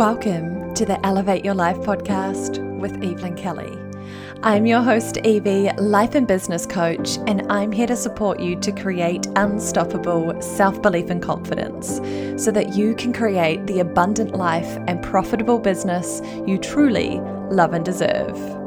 Welcome to the Elevate Your Life podcast with Evelyn Kelly. I'm your host, Evie, life and business coach, and I'm here to support you to create unstoppable self belief and confidence so that you can create the abundant life and profitable business you truly love and deserve.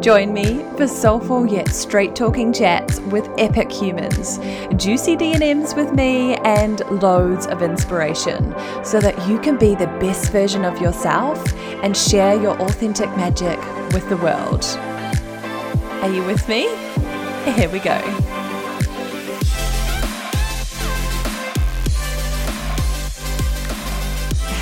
Join me for soulful yet straight talking chats with epic humans, juicy DMs with me, and loads of inspiration so that you can be the best version of yourself and share your authentic magic with the world. Are you with me? Here we go.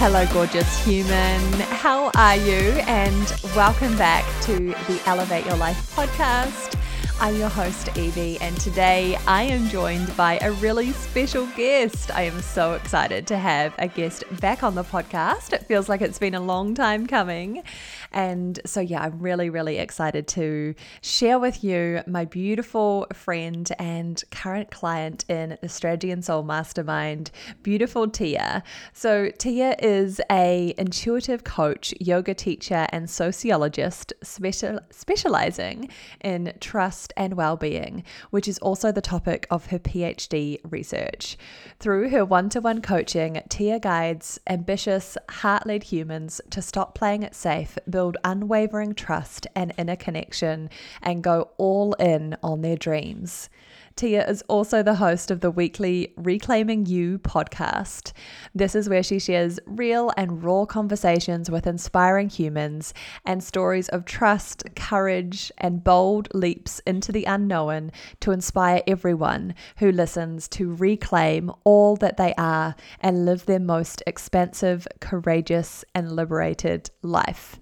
Hello, gorgeous human. How are you? And welcome back to the Elevate Your Life podcast. I'm your host, Evie, and today I am joined by a really special guest. I am so excited to have a guest back on the podcast. It feels like it's been a long time coming. And so, yeah, I'm really, really excited to share with you my beautiful friend and current client in the Strategy and Soul Mastermind, beautiful Thea. So, Thea is a intuitive coach, yoga teacher, and sociologist special, specializing in trust and well-being, which is also the topic of her PhD research. Through her one-to-one coaching, Thea guides ambitious, heart-led humans to stop playing it safe, unwavering trust and inner connection, and go all in on their dreams. Thea is also the host of the weekly Reclaiming You podcast. This is where she shares real and raw conversations with inspiring humans and stories of trust, courage, and bold leaps into the unknown to inspire everyone who listens to reclaim all that they are and live their most expansive, courageous, and liberated life.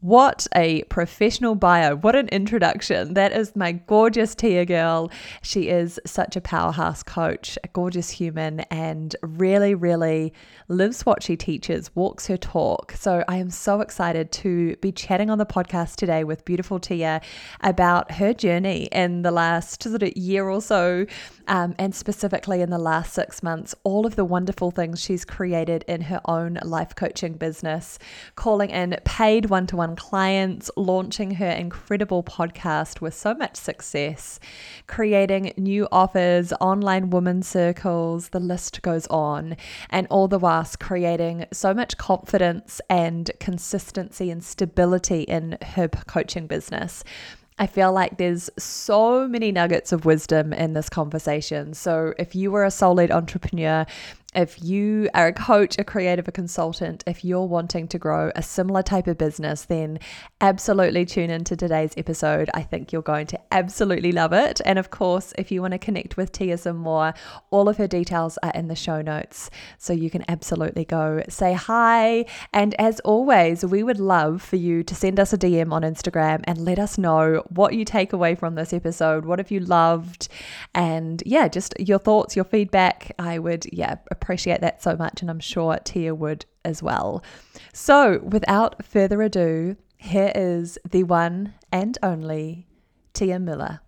What a professional bio. What an introduction. That is my gorgeous Thea girl. She is such a powerhouse coach, a gorgeous human, and really, really lives what she teaches, walks her talk. So I am so excited to be chatting on the podcast today with beautiful Thea about her journey in the last sort of year or so, um, and specifically in the last six months, all of the wonderful things she's created in her own life coaching business, calling in paid one to one clients, launching her incredible podcast with so much success, creating new offers, online women circles, the list goes on, and all the whilst creating so much confidence and consistency and stability in her coaching business. I feel like there's so many nuggets of wisdom in this conversation. So, if you were a soul led entrepreneur, if you are a coach, a creative, a consultant, if you're wanting to grow a similar type of business, then absolutely tune into today's episode. I think you're going to absolutely love it. And of course, if you want to connect with Thea some more, all of her details are in the show notes. So you can absolutely go say hi. And as always, we would love for you to send us a DM on Instagram and let us know what you take away from this episode. What have you loved? And yeah, just your thoughts, your feedback. I would, yeah, appreciate that so much, and I'm sure Thea would as well. So, without further ado, here is the one and only Thea Müller.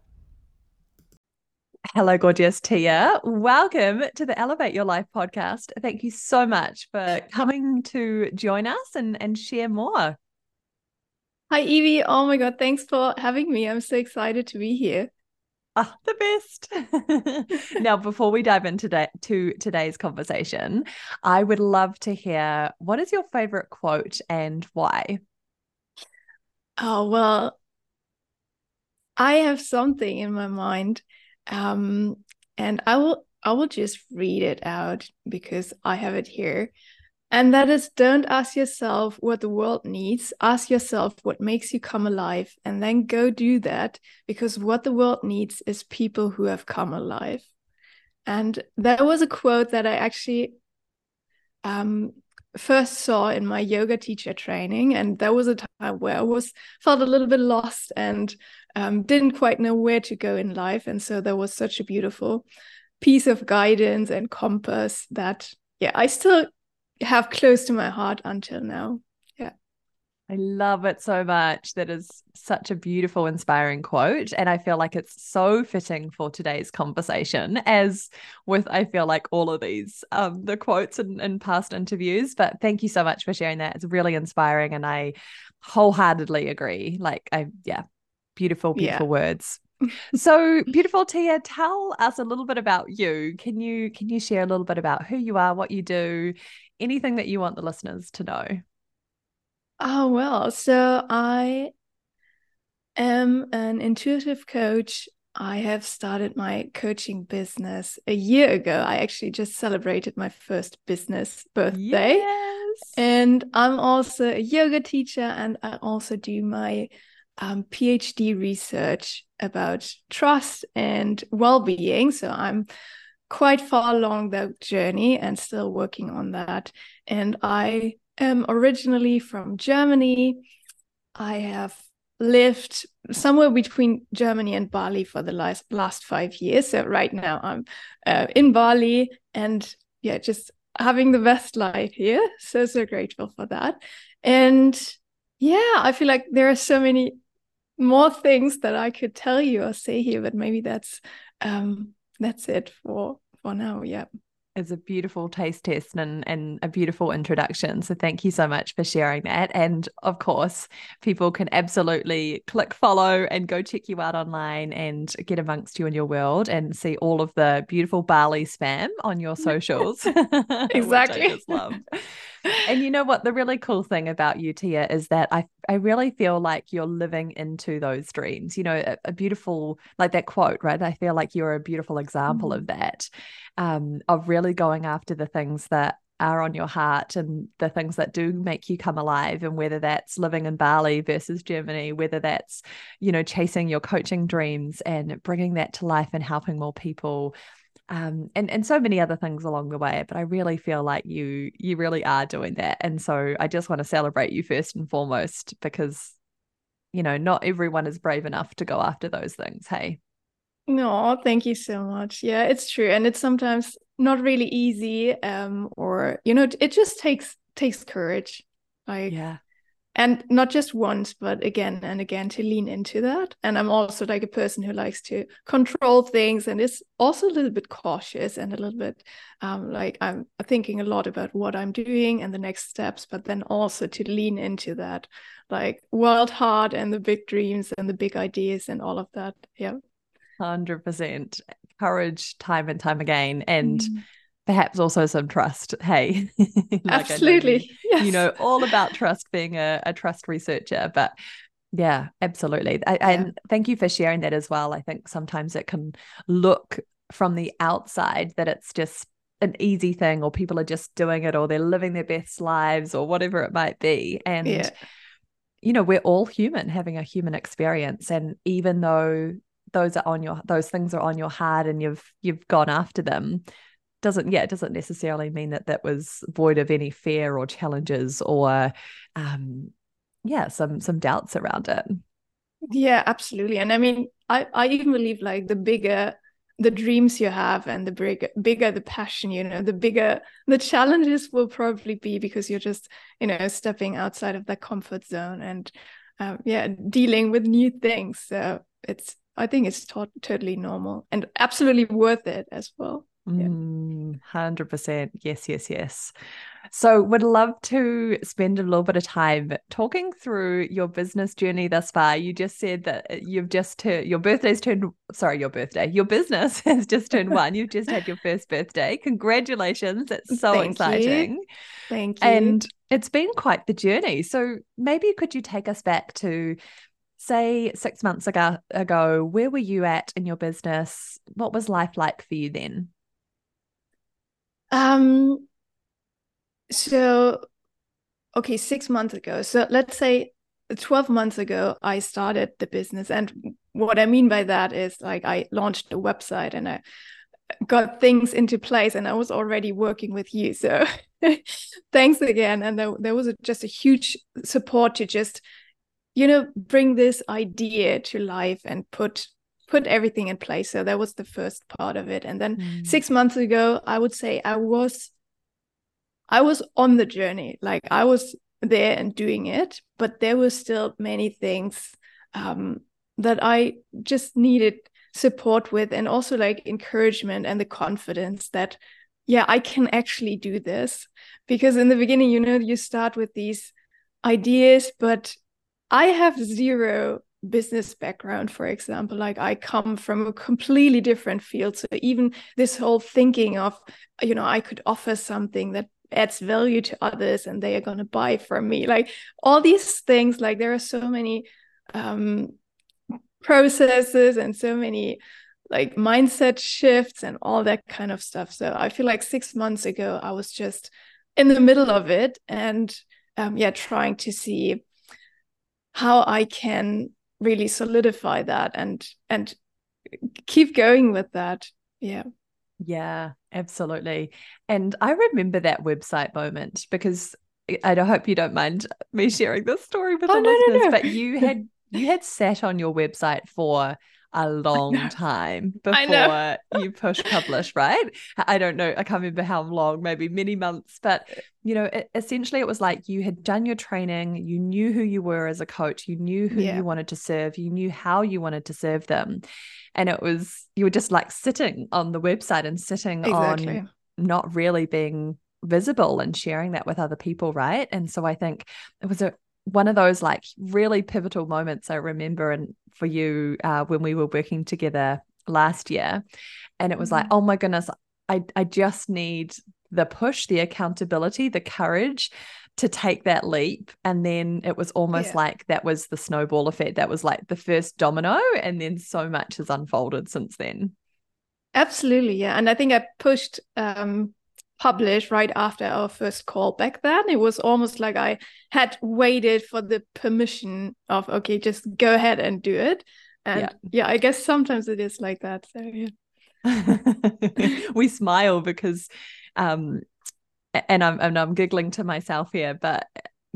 Hello, gorgeous Thea. Welcome to the Elevate Your Life podcast. Thank you so much for coming to join us and, and share more. Hi, Evie. Oh my God. Thanks for having me. I'm so excited to be here. The best. now, before we dive into today, to today's conversation, I would love to hear what is your favorite quote and why? Oh, well, I have something in my mind. Um, and I will I will just read it out because I have it here. And that is don't ask yourself what the world needs. Ask yourself what makes you come alive and then go do that because what the world needs is people who have come alive. And that was a quote that I actually um, first saw in my yoga teacher training. And that was a time where I was felt a little bit lost and um, didn't quite know where to go in life. And so there was such a beautiful piece of guidance and compass that, yeah, I still have close to my heart until now. Yeah. I love it so much. That is such a beautiful, inspiring quote. And I feel like it's so fitting for today's conversation, as with, I feel like all of these, um, the quotes in, in past interviews. But thank you so much for sharing that. It's really inspiring. And I wholeheartedly agree. Like, I, yeah, beautiful, beautiful yeah. words. so beautiful thea tell us a little bit about you can you can you share a little bit about who you are what you do anything that you want the listeners to know Oh, well, so I am an intuitive coach. I have started my coaching business a year ago. I actually just celebrated my first business birthday. Yes. And I'm also a yoga teacher, and I also do my um, PhD research about trust and well being. So I'm quite far along the journey and still working on that. And I am originally from Germany. I have lived somewhere between Germany and Bali for the last last five years. So right now I'm uh, in Bali and yeah, just having the best life here. So so grateful for that. And yeah, I feel like there are so many more things that I could tell you or say here, but maybe that's um that's it for for now. Yeah It's a beautiful taste test and, and a beautiful introduction. So thank you so much for sharing that. And of course, people can absolutely click follow and go check you out online and get amongst you in your world and see all of the beautiful Bali spam on your socials. exactly. love. And you know what? The really cool thing about you, Thea, is that I I really feel like you're living into those dreams. You know, a, a beautiful like that quote, right? I feel like you're a beautiful example mm. of that um, of really going after the things that are on your heart and the things that do make you come alive and whether that's living in Bali versus Germany whether that's you know chasing your coaching dreams and bringing that to life and helping more people um, and and so many other things along the way but I really feel like you you really are doing that and so I just want to celebrate you first and foremost because you know not everyone is brave enough to go after those things hey no, thank you so much. Yeah, it's true. And it's sometimes not really easy. Um, or you know, it just takes takes courage. Like yeah. And not just once, but again and again to lean into that. And I'm also like a person who likes to control things and is also a little bit cautious and a little bit um, like I'm thinking a lot about what I'm doing and the next steps, but then also to lean into that, like world hard and the big dreams and the big ideas and all of that. Yeah. 100% courage time and time again and mm. Perhaps also some trust hey like absolutely you, yes. you, know all about trust being a, a trust researcher but yeah absolutely I, yeah. and thank you for sharing that as well i think sometimes it can look from the outside that it's just an easy thing or people are just doing it or they're living their best lives or whatever it might be and yeah. you know we're all human having a human experience and even though those are on your those things are on your heart and you've you've gone after them doesn't yeah it doesn't necessarily mean that that was void of any fear or challenges or um yeah some some doubts around it. Yeah absolutely. And i mean i i even believe like the bigger the dreams you have and the bigger bigger the passion you know the bigger the challenges will probably be because you're just you know stepping outside of that comfort zone and um, yeah dealing with new things. So it's I think it's to- totally normal and absolutely worth it as well. Yeah. Mm, 100%. Yes, yes, yes. So, would love to spend a little bit of time talking through your business journey thus far. You just said that uh, you've just turned your birthday's turned, sorry, your birthday, your business has just turned one. You've just had your first birthday. Congratulations. It's so Thank exciting. You. Thank you. And it's been quite the journey. So, maybe could you take us back to say six months ago, ago, where were you at in your business? What was life like for you then? Um, so, okay, six months ago. So let's say 12 months ago, I started the business. And what I mean by that is like I launched a website and I got things into place and I was already working with you. So thanks again. And there, there was a, just a huge support to just you know bring this idea to life and put put everything in place. So that was the first part of it. And then mm. 6 months ago i would say i was i was on the journey. Like i was there and doing it but there were still many things um, that i just needed support with and also like encouragement and the confidence that yeah i can actually do this. Because in the beginning you know you start with these ideas but i have zero business background for example like i come from a completely different field. So even this whole thinking of you know i could offer something that adds value to others and they are going to buy from me like all these things like there are so many um processes and so many like mindset shifts and all that kind of stuff. So i feel like 6 months ago i was just in the middle of it and um yeah trying to see how i can really solidify that and and keep going with that. Yeah. Yeah absolutely. And i remember that website moment because i hope you don't mind me sharing this story with oh, the no, listeners no, no. but you had you had sat on your website for a long time before you push publish, right? I don't know. I can't remember how long, maybe many months, but you know, it, essentially it was like you had done your training, you knew who you were as a coach, you knew who yeah. you wanted to serve, you knew how you wanted to serve them. And it was, you were just like sitting on the website and sitting exactly. on not really being visible and sharing that with other people, right? And so I think it was a one of those like really pivotal moments I remember and for you uh, when we were working together last year. And it was mm-hmm. like, oh my goodness, I, I just need the push, the accountability, the courage to take that leap. And then it was almost yeah. like that was the snowball effect. That was like the first domino. And then so much has unfolded since then. Absolutely. Yeah. And I think I pushed um published right after our first call back then. It was almost like i had waited for the permission of okay just go ahead and do it. And yeah, yeah i guess sometimes it is like that. So yeah. We smile because um and i'm and i'm giggling to myself here but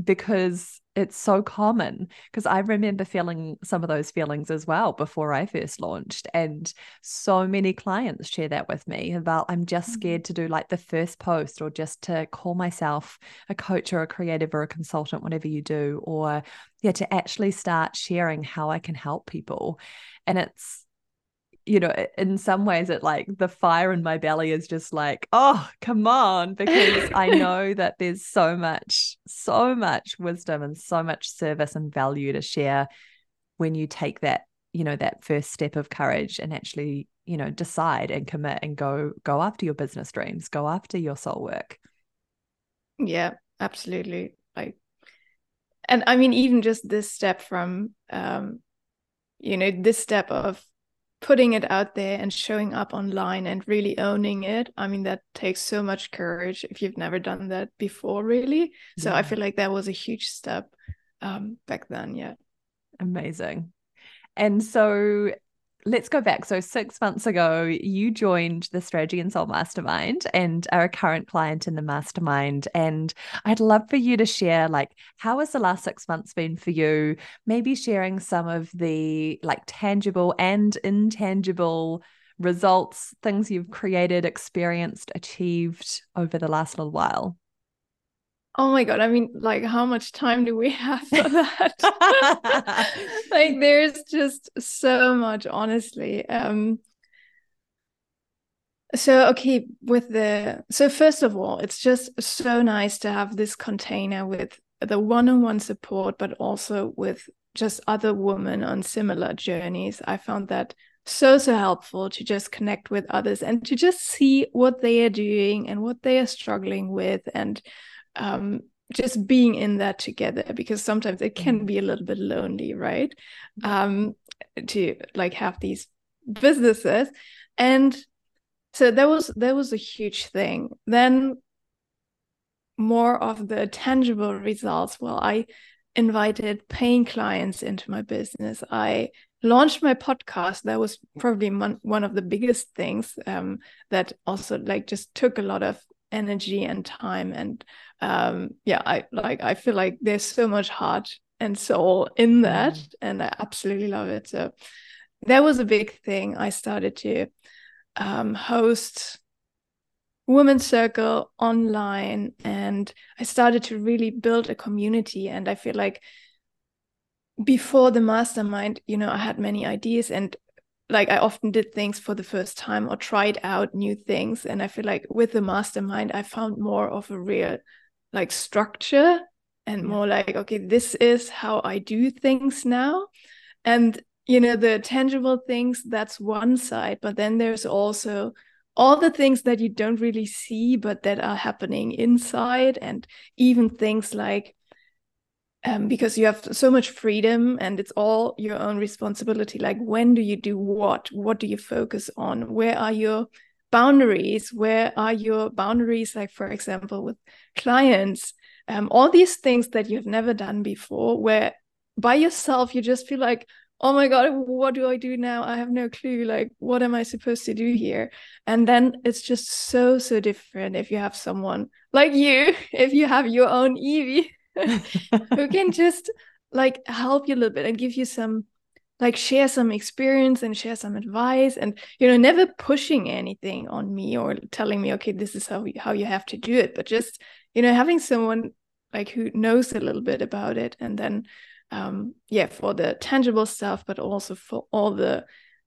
because it's so common because I remember feeling some of those feelings as well before I first launched. And so many clients share that with me about I'm just mm-hmm. scared to do like the first post or just to call myself a coach or a creative or a consultant, whatever you do, or yeah, to actually start sharing how I can help people. And it's you know, in some ways, it like the fire in my belly is just like, oh, come on, because I know that there's so much, so much wisdom and so much service and value to share when you take that, you know, that first step of courage and actually, you know, decide and commit and go, go after your business dreams, go after your soul work. Yeah, absolutely. Like, and I mean, even just this step from, um, you know, this step of putting it out there and showing up online and really owning it i mean that takes so much courage if you've never done that before really. So yeah. i feel like that was a huge step um, back then yeah. Amazing. And so let's go back. So, six months ago, you joined the Strategy and Soul Mastermind and are a current client in the mastermind. And I'd love for you to share, like, how has the last six months been for you? Maybe sharing some of the like tangible and intangible results, things you've created, experienced, achieved over the last little while. Oh my god, I mean, like how much time do we have for that? like there's just so much, honestly. Um so okay, with the so first of all, it's just so nice to have this container with the one-on-one support, but also with just other women on similar journeys. I found that so so helpful to just connect with others and to just see what they are doing and what they are struggling with and um, just being in that together because sometimes it can mm-hmm. be a little bit lonely right? Um to like have these businesses. And so that was that was a huge thing. Then more of the tangible results well i invited paying clients into my business. I launched my podcast. That was probably one, one of the biggest things um, that also like just took a lot of energy and time and um yeah i like i feel like there's so much heart and soul in that mm. and i absolutely love it so that was a big thing i started to um host women's circle online and I started to really build a community. And I feel like before the mastermind, you know, I had many ideas and like I often did things for the first time or tried out new things. And I feel like with the mastermind, I found more of a real like structure and more like, okay, this is how I do things now. And, you know, the tangible things, that's one side. But then there's also all the things that you don't really see, but that are happening inside. And even things like, um, because you have so much freedom and it's all your own responsibility. Like, when do you do what? What do you focus on? Where are your boundaries? Where are your boundaries? Like, for example, with clients, um, all these things that you've never done before, where by yourself you just feel like, oh my god what do i do now i have no clue like what am i supposed to do here and then it's just so so different if you have someone like you if you have your own evie who can just like help you a little bit and give you some like share some experience and share some advice and you know never pushing anything on me or telling me okay this is how you, how you have to do it but just you know having someone like who knows a little bit about it and then um yeah for the tangible stuff but also for all the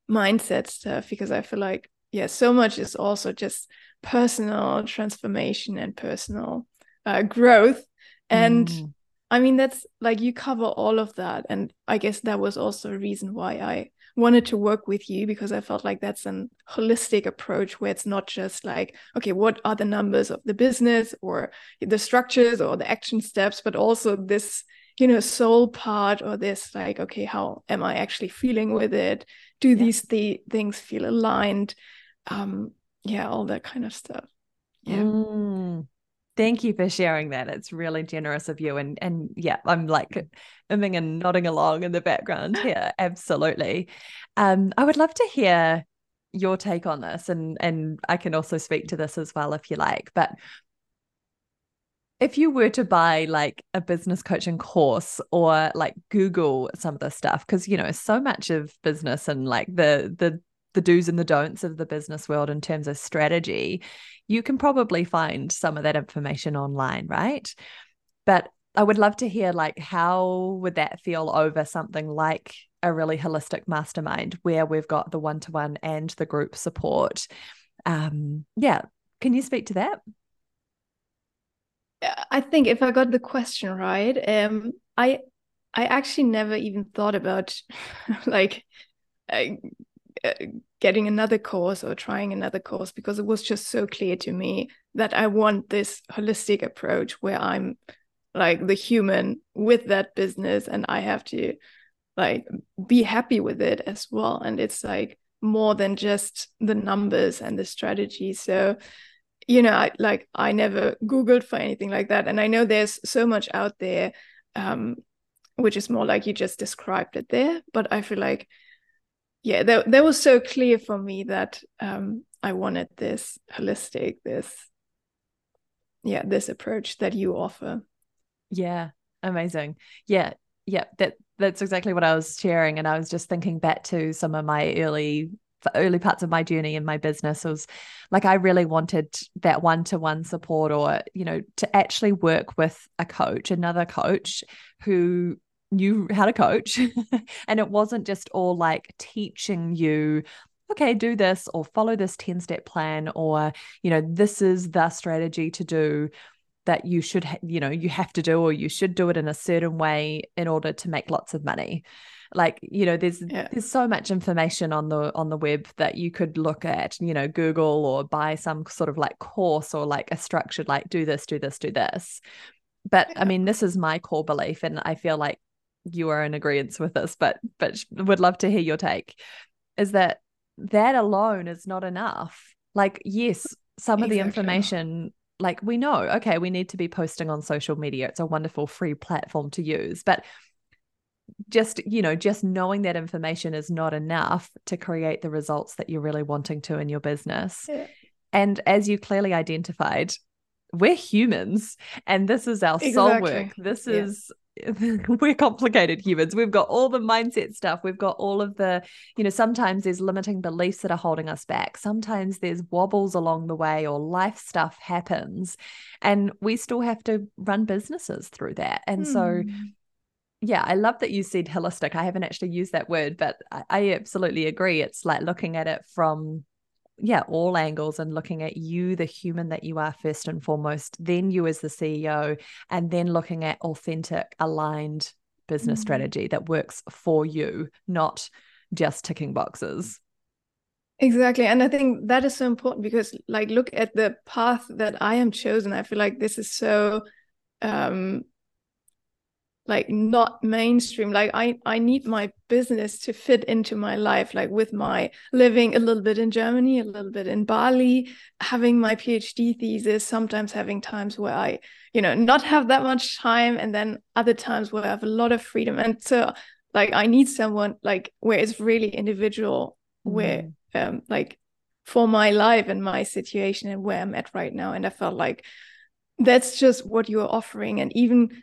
mindset stuff because i feel like yeah so much is also just personal transformation and personal uh, growth and mm. I mean, that's like you cover all of that. And I guess that was also a reason why I wanted to work with you because I felt like that's an holistic approach where it's not just like, okay, what are the numbers of the business or the structures or the action steps, but also this, you know, soul part or this like, okay, how am I actually feeling with it? Do yeah. these th- things feel aligned? Um, yeah, all that kind of stuff. Yeah. Mm. Thank you for sharing that. It's really generous of you. And and yeah, I'm like umming and nodding along in the background here. Absolutely. Um, I would love to hear your take on this, and and I can also speak to this as well if you like. But if you were to buy like a business coaching course or like Google some of this stuff, because you know so much of business and like the the the do's and the don'ts of the business world in terms of strategy, you can probably find some of that information online, right? But I would love to hear like how would that feel over something like a really holistic mastermind where we've got the one-to-one and the group support. Um yeah, can you speak to that? I think if I got the question right, um I I actually never even thought about like uh, getting another course or trying another course because it was just so clear to me that I want this holistic approach where I'm like the human with that business and I have to like be happy with it as well. And it's like more than just the numbers and the strategy. So you know I like I never googled for anything like that. And I know there's so much out there um which is more like you just described it there but I feel like yeah that, that was so clear for me that um, i wanted this holistic this yeah this approach that you offer. Yeah amazing. Yeah yeah that that's exactly what i was sharing and i was just thinking back to some of my early early parts of my journey in my business was like I really wanted that one-to-one support or you know to actually work with a coach another coach who knew how to coach and it wasn't just all like teaching you okay do this or follow this 10 step plan or you know this is the strategy to do that you should ha- you know you have to do or you should do it in a certain way in order to make lots of money like you know there's yeah. there's so much information on the on the web that you could look at you know google or buy some sort of like course or like a structured like do this do this do this but yeah. i mean this is my core belief and i feel like you are in agreement with this, but but would love to hear your take. Is that that alone is not enough? Like, yes, some exactly. of the information, like we know, okay, we need to be posting on social media. It's a wonderful free platform to use, but just you know just knowing that information is not enough to create the results that you're really wanting to in your business yeah. and as you clearly identified we're humans and this is our exactly. soul work this yeah. is we're complicated humans. We've got all the mindset stuff. We've got all of the, you know, sometimes there's limiting beliefs that are holding us back. Sometimes there's wobbles along the way or life stuff happens. And we still have to run businesses through that. And mm. so, hmm. yeah, I love that you said holistic. I haven't actually used that word, but I, I absolutely agree. It's like looking at it from yeah, all angles and looking at you, the human that you are first and foremost, then you as the CEO, and then looking at authentic, aligned business mm-hmm. strategy that works for you, not just ticking boxes. Exactly. And I think that is so important because like look at the path that I am chosen. I feel like this is so um like not mainstream. Like i i need my business to fit into my life like with my living a little bit in germany a little bit in bali. Having my phd thesis sometimes having times where i you know not have that much time and then other times where i have a lot of freedom. And so like i need someone like where it's really individual mm. where um like for my life and my situation and where i'm at right now. And i felt like that's just what you're offering. And even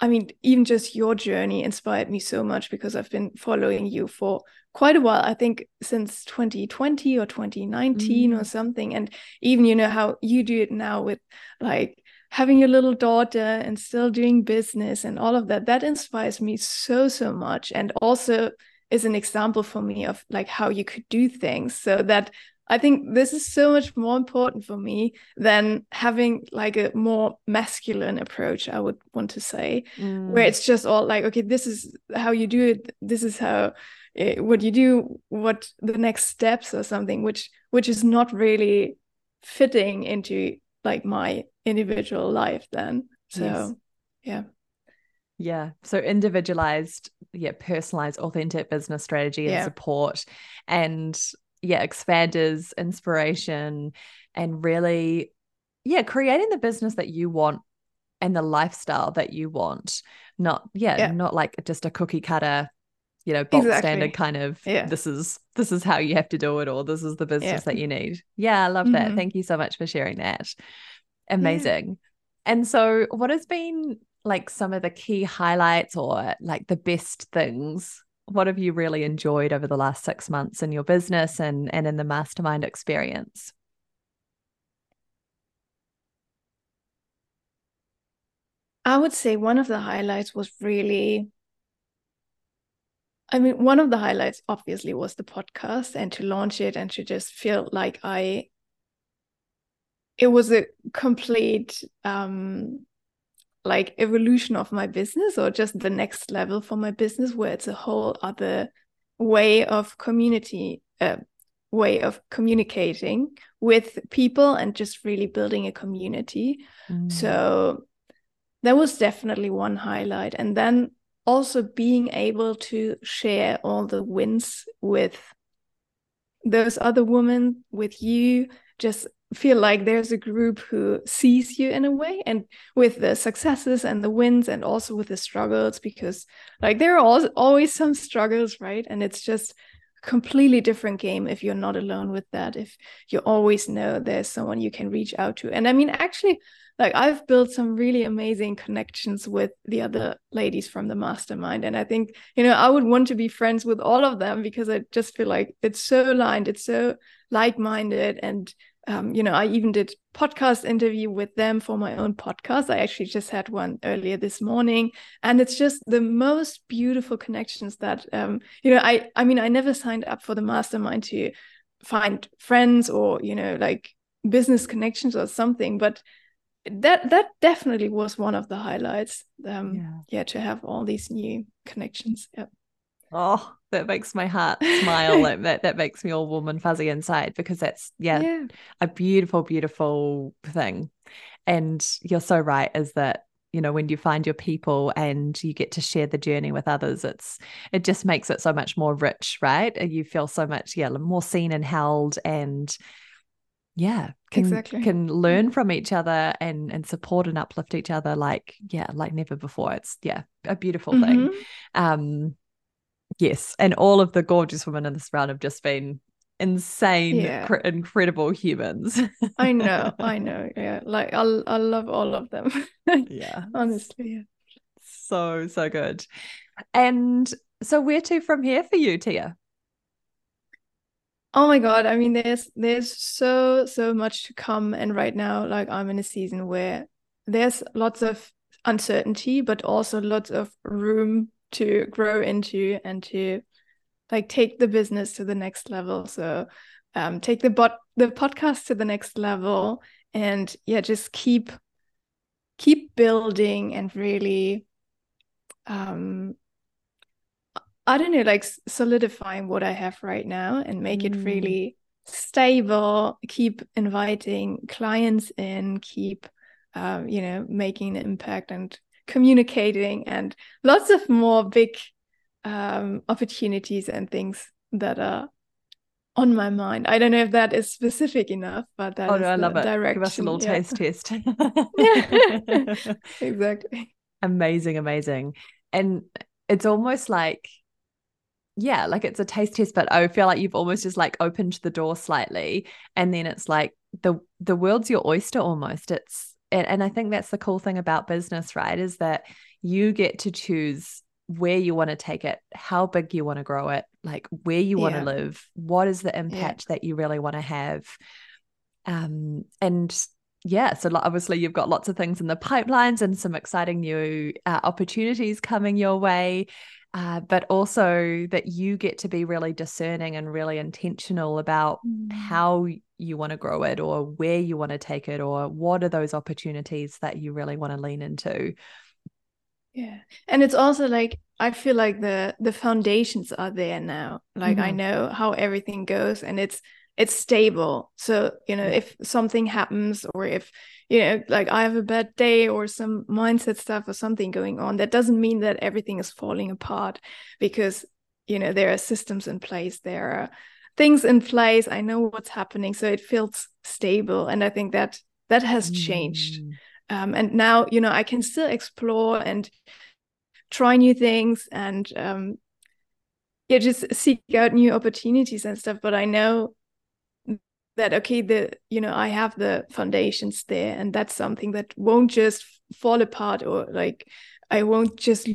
I mean, even just your journey inspired me so much because I've been following you for quite a while. I think since 2020 or 2019 mm. or something. And even, you know, how you do it now with like having your little daughter and still doing business and all of that. That inspires me so, so much. And also is an example for me of like how you could do things so that I think this is so much more important for me than having like a more masculine approach, I would want to say, mm. where it's just all like, okay, this is how you do it. This is how uh, what you do, what the next steps or something, which which is not really fitting into like my individual life then. So yes. yeah. Yeah. So individualized, yeah, personalized, authentic business strategy and yeah. support. And yeah, expanders, inspiration, and really, yeah, creating the business that you want and the lifestyle that you want. Not, yeah, yeah. not like just a cookie cutter, you know, box exactly. standard kind of yeah. this is this is how you have to do it, or this is the business yeah. that you need. Yeah, I love mm-hmm. that. Thank you so much for sharing that. Amazing. And so what has been like some of the key highlights or like the best things what have you really enjoyed over the last six months in your business and and in the mastermind experience? I would say one of the highlights was really i mean one of the highlights obviously was the podcast and to launch it and to just feel like i it was a complete um like evolution of my business or just the next level for my business where it's a whole other way of community uh, way of communicating with people and just really building a community mm. so that was definitely one highlight and then also being able to share all the wins with those other women with you just feel like there's a group who sees you in a way and with the successes and the wins and also with the struggles because like there are always some struggles right and it's just completely different game if you're not alone with that if you always know there's someone you can reach out to and i mean actually like I've built some really amazing connections with the other ladies from the mastermind. And I think, you know, I would want to be friends with all of them because I just feel like it's so aligned, it's so like minded. And um, you know, I even did podcast interview with them for my own podcast. I actually just had one earlier this morning, and it's just the most beautiful connections that, um, you know, I I mean, I never signed up for the mastermind to find friends or you know like business connections or something, but that that definitely was one of the highlights. Um, yeah. yeah, to have all these new connections. Yeah. Oh, that makes my heart smile. that that makes me all warm and fuzzy inside because that's yeah, yeah, a beautiful, beautiful thing. And you're so right, is that you know when you find your people and you get to share the journey with others it's it just makes it so much more rich right and you feel so much yeah more seen and held and yeah can exactly. can learn from each other and and support and uplift each other like yeah like never before it's yeah a beautiful mm-hmm. thing um yes and all of the gorgeous women in this round have just been insane yeah. cr- incredible humans i know i know yeah like i i love all of them yeah honestly yeah so, so good. And so where to from here for you, Thea? Oh my god, I mean there's there's so so much to come and right now like I'm in a season where there's lots of uncertainty but also lots of room to grow into and to like take the business to the next level. So um take the bot the podcast to the next level and yeah just keep keep building and really um I don't know, like solidifying what I have right now and make mm. it really stable, keep inviting clients in, keep, um, you know, making an impact and communicating and lots of more big um, opportunities and things that are on my mind. I don't know if that is specific enough, but that oh, no, I love it. Direction. Give us a little yeah. taste test. yeah, exactly. Amazing, amazing. And it's almost like yeah, like it's a taste test, but I feel like you've almost just like opened the door slightly, and then it's like the the world's your oyster almost. It's and, and I think that's the cool thing about business, right? Is that you get to choose where you want to take it, how big you want to grow it, like where you want to live, what is the impact yeah. that you really want to have. Um, and yeah, so obviously you've got lots of things in the pipelines and some exciting new uh, opportunities coming your way uh, but also that you get to be really discerning and really intentional about mm. how you want to grow it or where you want to take it or what are those opportunities that you really want to lean into? Yeah and it's also like i feel like the the foundations are there now. Like mm-hmm. i know how everything goes and it's it's stable. So you know if something happens or if you know like i have a bad day or some mindset stuff or something going on that doesn't mean that everything is falling apart because you know there are systems in place there are things in place i know what's happening so it feels stable and i think that that has changed mm. um, and now you know i can still explore and try new things and um, yeah just seek out new opportunities and stuff but i know that okay the you know i have the foundations there and that's something that won't just fall apart or like i won't just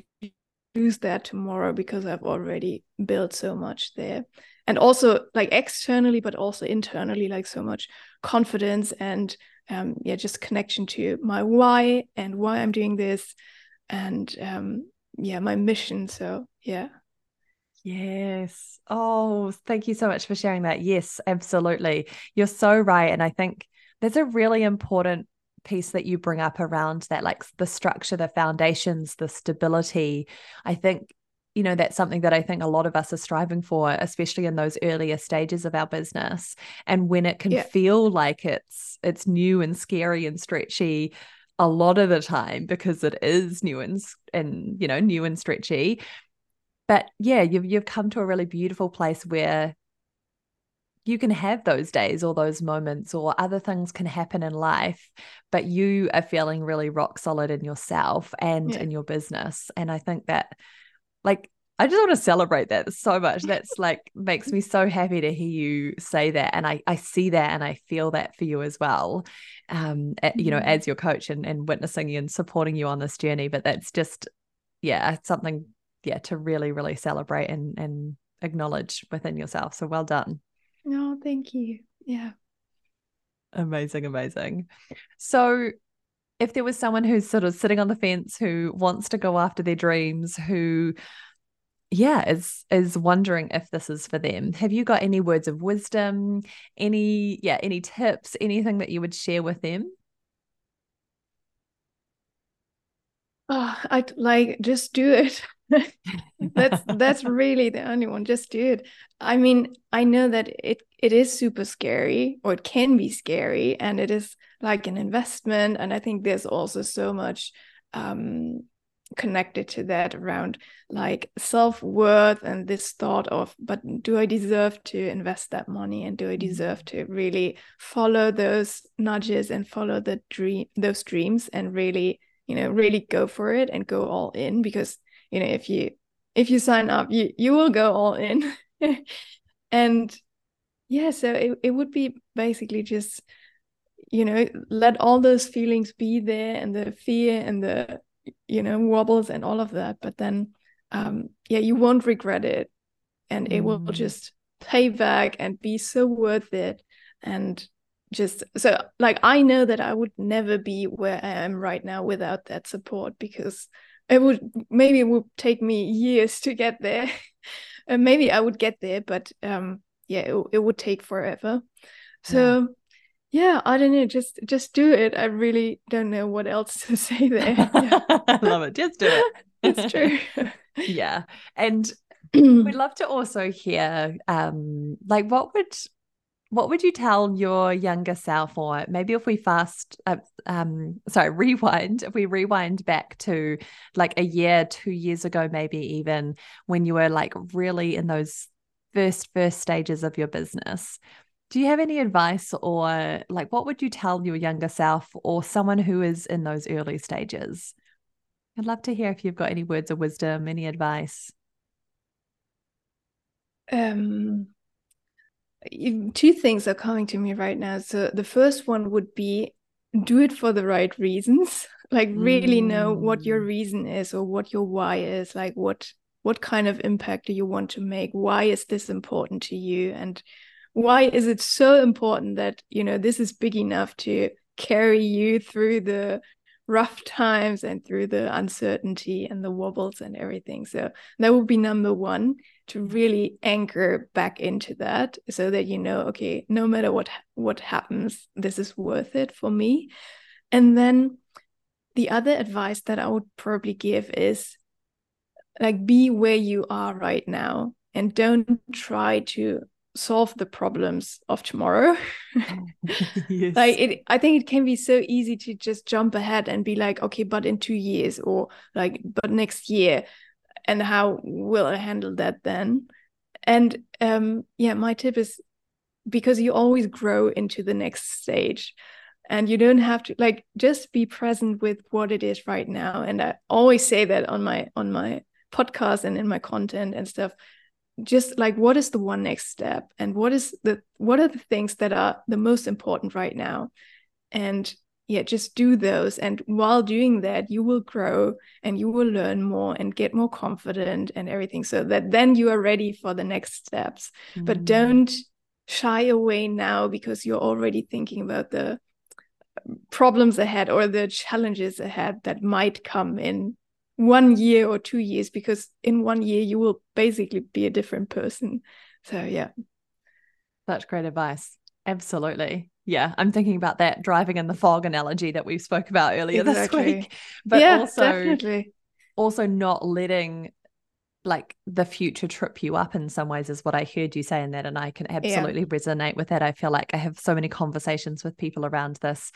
lose that tomorrow because i've already built so much there and also like externally but also internally like so much confidence and um yeah just connection to my why and why i'm doing this and um yeah my mission so yeah Yes. Oh, thank you so much for sharing that. Yes, absolutely. You're so right. And I think there's a really important piece that you bring up around that, like the structure, the foundations, the stability. I think, you know, that's something that I think a lot of us are striving for, especially in those earlier stages of our business. And when it can yeah. feel like it's it's new and scary and stretchy a lot of the time because it is new and and you know new and stretchy but yeah you've you've come to a really beautiful place where you can have those days or those moments or other things can happen in life but you are feeling really rock solid in yourself and yeah. in your business and i think that like I just want to celebrate that so much. That's like makes me so happy to hear you say that. And I, I see that and I feel that for you as well. Um, you know, mm-hmm. as your coach and, and witnessing and supporting you on this journey. But that's just, yeah, it's something yeah to really really celebrate and and acknowledge within yourself so well done no thank you yeah amazing amazing so if there was someone who's sort of sitting on the fence who wants to go after their dreams who yeah is is wondering if this is for them. Have you got any words of wisdom? Any yeah any tips anything that you would share with them? Oh i like just do it. That's that's really the only one. Just do it. I mean i know that it it is super scary or it can be scary and it is like an investment. And i think there's also so much um connected to that around like self-worth and this thought of but do i deserve to invest that money? And do i mm-hmm. deserve to really follow those nudges and follow the dream those dreams and really you know really go for it and go all in? Because you know if you if you sign up you you will go all in. And yeah so it, it would be basically just you know let all those feelings be there and the fear and the you know wobbles and all of that. But then um yeah you won't regret it. And it will mm. just pay back and be so worth it. And just so like i know that i would never be where i am right now without that support because it would maybe it would take me years to get there. And maybe i would get there but um yeah it, it would take forever. So yeah. i don't know just just do it. I really don't know what else to say there. Yeah. i love it. Just do it. It's true. Yeah. And we'd love to also hear um like what would what would you tell your younger self or maybe if we fast uh, um sorry rewind if we rewind back to like a year two years ago maybe even when you were like really in those first first stages of your business do you have any advice or like what would you tell your younger self or someone who is in those early stages i'd love to hear if you've got any words of wisdom any advice um two things are coming to me right now. So the first one would be do it for the right reasons. Like really mm. know what your mm. reason is or what your why is. Like what what kind of impact do you want to make? Why is this important to you? And why is it so important that you know this is big enough to carry you through the rough times and through the uncertainty and the wobbles and everything. So that would be number one to really anchor back into that so that you know, okay, no matter what what happens, this is worth it for me. And then the other advice that I would probably give is like be where you are right now and don't try to solve the problems of tomorrow. Yes. like it i think it can be so easy to just jump ahead and be like okay but in two years or like but next year and how will i handle that then? And um yeah my tip is because you always grow into the next stage and you don't have to like just be present with what it is right now. And i always say that on my on my podcast and in my content and stuff just like what is the one next step? And what is the what are the things that are the most important right now? And yeah just do those. And while doing that you will grow and you will learn more and get more confident and everything so that then you are ready for the next steps. Mm-hmm. but don't shy away now because you're already thinking about the problems ahead or the challenges ahead that might come in one year or two years because in one year you will basically be a different person so yeah such great advice absolutely yeah i'm thinking about that driving in the fog analogy that we spoke about earlier exactly. this week but yeah, also definitely. also not letting like the future trip you up in some ways is what I heard you say in that. And I can absolutely yeah. resonate with that. I feel like I have so many conversations with people around this.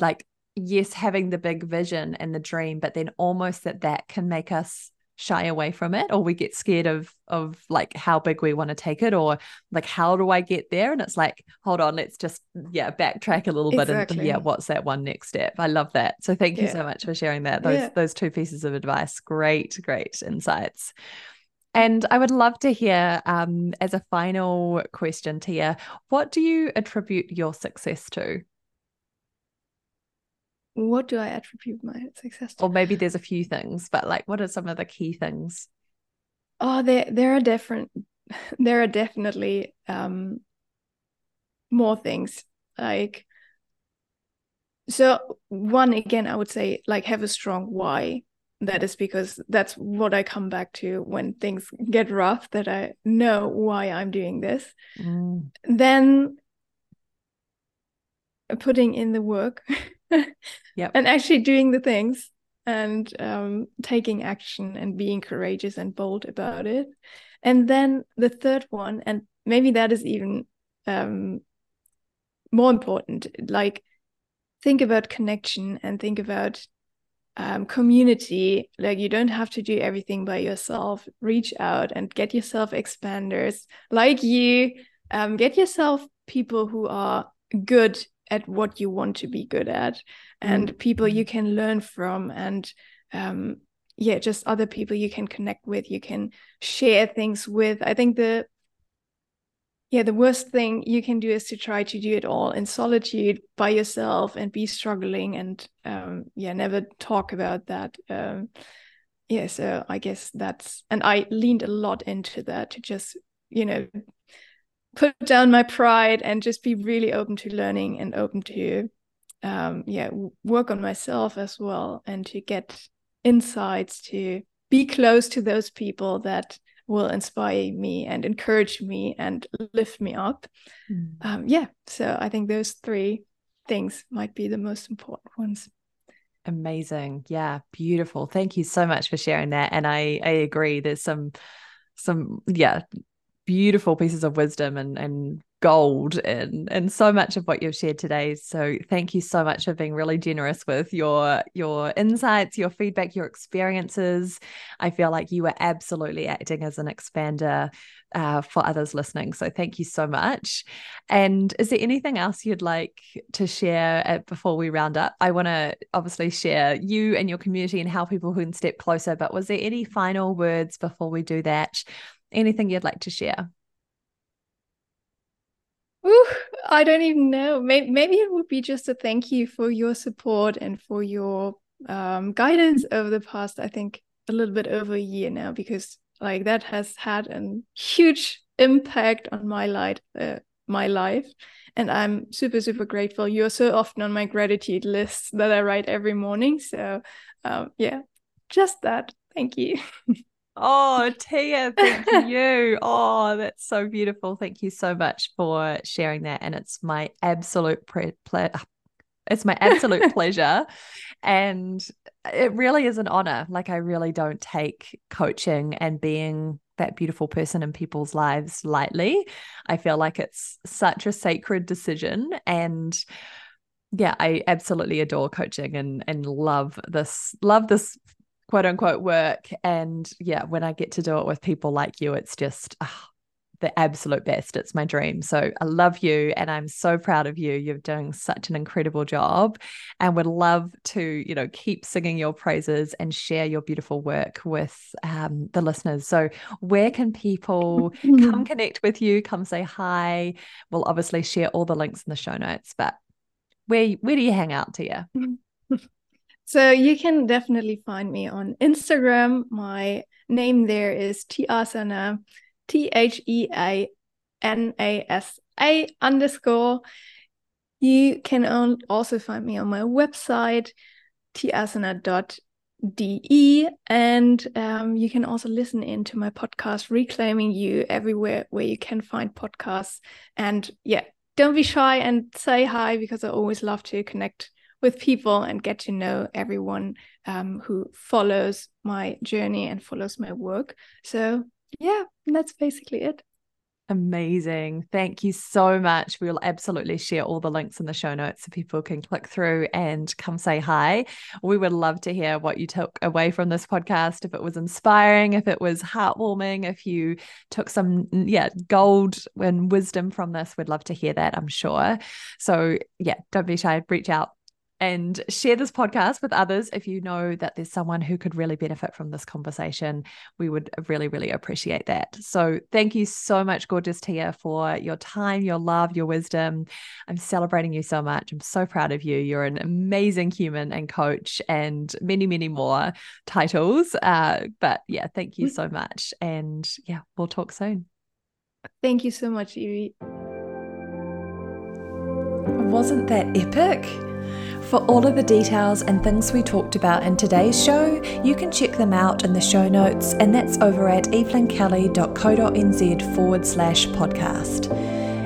Like yes, having the big vision and the dream, but then almost that that can make us shy away from it or we get scared of of like how big we want to take it or like how do I get there? And it's like hold on let's just yeah backtrack a little exactly. bit and yeah what's that one next step? I love that. So thank you so much for sharing that. Those yeah. those two pieces of advice. Great great insights. And I would love to hear um as a final question Thea what do you attribute your success to what do I attribute my success to? Or maybe there's a few things, but like what are some of the key things? Oh, there there are different there are definitely um more things. Like so one again I would say like have a strong why. That is because that's what I come back to when things get rough, that I know why I'm doing this. Mm. Then putting in the work yep. and actually doing the things and um, taking action and being courageous and bold about it. And then the third one and maybe that is even um, more important like think about connection and think about um, community. Like you don't have to do everything by yourself. Reach out and get yourself expanders like you. Um, get yourself people who are good at what you want to be good at and mm. people you can learn from and um, yeah just other people you can connect with you can share things with i think the yeah, the worst thing you can do is to try to do it all in solitude by yourself and be struggling and um, yeah, never talk about that. Um, yeah, so I guess that's and I leaned a lot into that to just you know put down my pride and just be really open to learning and open to um, yeah work on myself as well and to get insights to be close to those people that will inspire me and encourage me and lift me up. Mm. Um, yeah, so I think those three things might be the most important ones. Amazing. Yeah, beautiful. Thank you so much for sharing that. And I I agree. There's some some yeah beautiful pieces of wisdom and and gold and and so much of what you've shared today. So thank you so much for being really generous with your your insights your feedback your experiences. I feel like you are absolutely acting as an expander uh, for others listening. So thank you so much. And is there anything else you'd like to share before we round up? I want to obviously share you and your community and how people can step closer but was there any final words before we do that anything you'd like to share Ooh, I don't even know. Maybe, it would be just a thank you for your support and for your um, guidance over the past, I think, a little bit over a year now, because like that has had a huge impact on my life, uh, my life, and I'm super, super grateful. You're so often on my gratitude list that I write every morning. So, um, yeah, just that. Thank you. Oh, Thea, thank you. Oh, that's so beautiful. Thank you so much for sharing that. And it's my absolute pre- ple- it's my absolute pleasure. And it really is an honor. Like, I really don't take coaching and being that beautiful person in people's lives lightly. I feel like it's such a sacred decision. And yeah, I absolutely adore coaching and and love this love this quote unquote work. And yeah, when I get to do it with people like you, it's just oh, the absolute best. It's my dream. So I love you and I'm so proud of you. You're doing such an incredible job and would love to, you know, keep singing your praises and share your beautiful work with um, the listeners. So where can people come connect with you, come say hi? We'll obviously share all the links in the show notes, but where where do you hang out, Thea? So you can definitely find me on Instagram. My name there is Theanasa, T H E A N A S A underscore. You can also find me on my website, theasana.de. And um, you can also listen in to my podcast, Reclaiming You, everywhere where you can find podcasts. And yeah, don't be shy and say hi because I always love to connect with people and get to know everyone um, who follows my journey and follows my work. So, yeah, that's basically it. Amazing. Thank you so much. We will absolutely share all the links in the show notes so people can click through and come say hi. We would love to hear what you took away from this podcast. If it was inspiring, if it was heartwarming, if you took some, yeah, gold and wisdom from this, we'd love to hear that, I'm sure. So, yeah, don't be shy. Reach out and share this podcast with others if you know that there's someone who could really benefit from this conversation. We would really, really appreciate that. So, thank you so much, gorgeous Thea, for your time, your love, your wisdom. I'm celebrating you so much. I'm so proud of you. You're an amazing human and coach, and many, many more titles. Uh, but yeah, thank you so much. And yeah, we'll talk soon. Thank you so much, Evie. Wasn't that epic? For all of the details and things we talked about in today's show, you can check them out in the show notes, and that's over at evelynkelly.co.nz forward slash podcast.